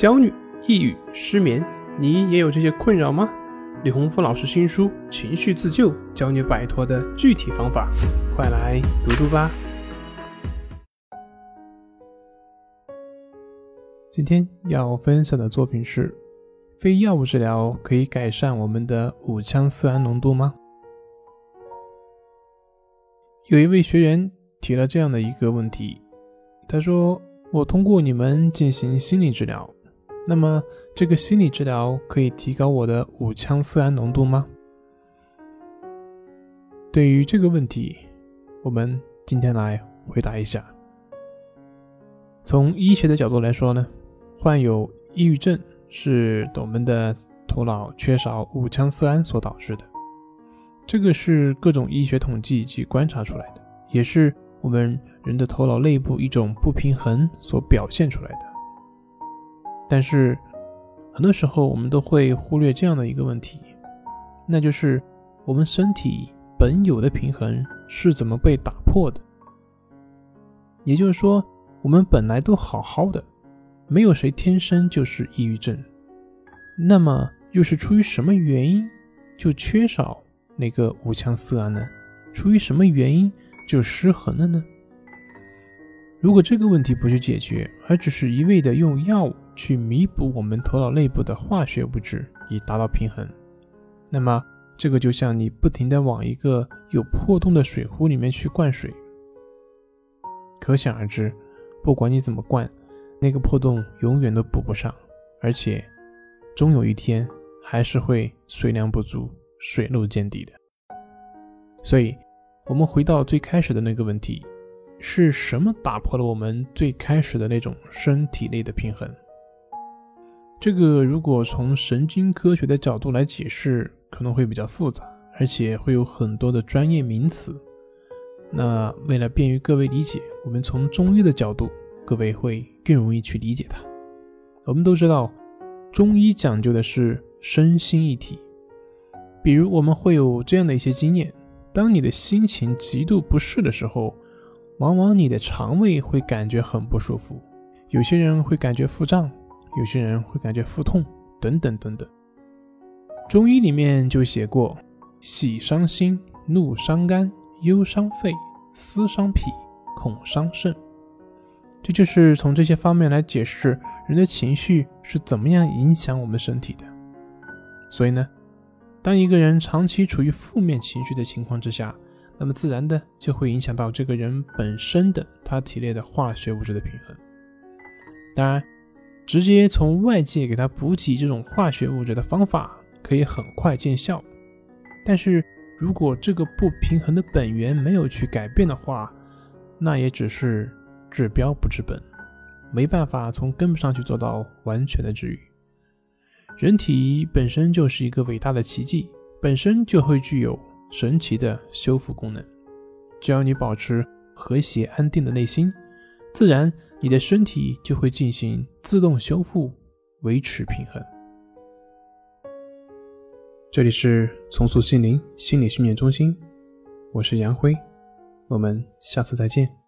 焦虑、抑郁、失眠，你也有这些困扰吗？李洪福老师新书《情绪自救》教你摆脱的具体方法，快来读读吧。今天要分享的作品是：非药物治疗可以改善我们的五羟色胺浓度吗？有一位学员提了这样的一个问题，他说：“我通过你们进行心理治疗。”那么，这个心理治疗可以提高我的五羟色胺浓度吗？对于这个问题，我们今天来回答一下。从医学的角度来说呢，患有抑郁症是我们的头脑缺少五羟色胺所导致的，这个是各种医学统计及观察出来的，也是我们人的头脑内部一种不平衡所表现出来的。但是，很多时候我们都会忽略这样的一个问题，那就是我们身体本有的平衡是怎么被打破的。也就是说，我们本来都好好的，没有谁天生就是抑郁症。那么，又是出于什么原因就缺少那个五羟色胺呢？出于什么原因就失衡了呢？如果这个问题不去解决，而只是一味的用药物去弥补我们头脑内部的化学物质以达到平衡，那么这个就像你不停的往一个有破洞的水壶里面去灌水，可想而知，不管你怎么灌，那个破洞永远都补不上，而且终有一天还是会水量不足、水漏见底的。所以，我们回到最开始的那个问题。是什么打破了我们最开始的那种身体内的平衡？这个如果从神经科学的角度来解释，可能会比较复杂，而且会有很多的专业名词。那为了便于各位理解，我们从中医的角度，各位会更容易去理解它。我们都知道，中医讲究的是身心一体。比如我们会有这样的一些经验：当你的心情极度不适的时候。往往你的肠胃会感觉很不舒服，有些人会感觉腹胀，有些人会感觉腹痛，等等等等。中医里面就写过：喜伤心，怒伤肝，忧伤肺，思伤脾，恐伤肾。这就是从这些方面来解释人的情绪是怎么样影响我们身体的。所以呢，当一个人长期处于负面情绪的情况之下，那么自然的就会影响到这个人本身的他体内的化学物质的平衡。当然，直接从外界给他补给这种化学物质的方法可以很快见效，但是如果这个不平衡的本源没有去改变的话，那也只是治标不治本，没办法从根本上去做到完全的治愈。人体本身就是一个伟大的奇迹，本身就会具有。神奇的修复功能，只要你保持和谐安定的内心，自然你的身体就会进行自动修复，维持平衡。这里是重塑心灵心理训练中心，我是杨辉，我们下次再见。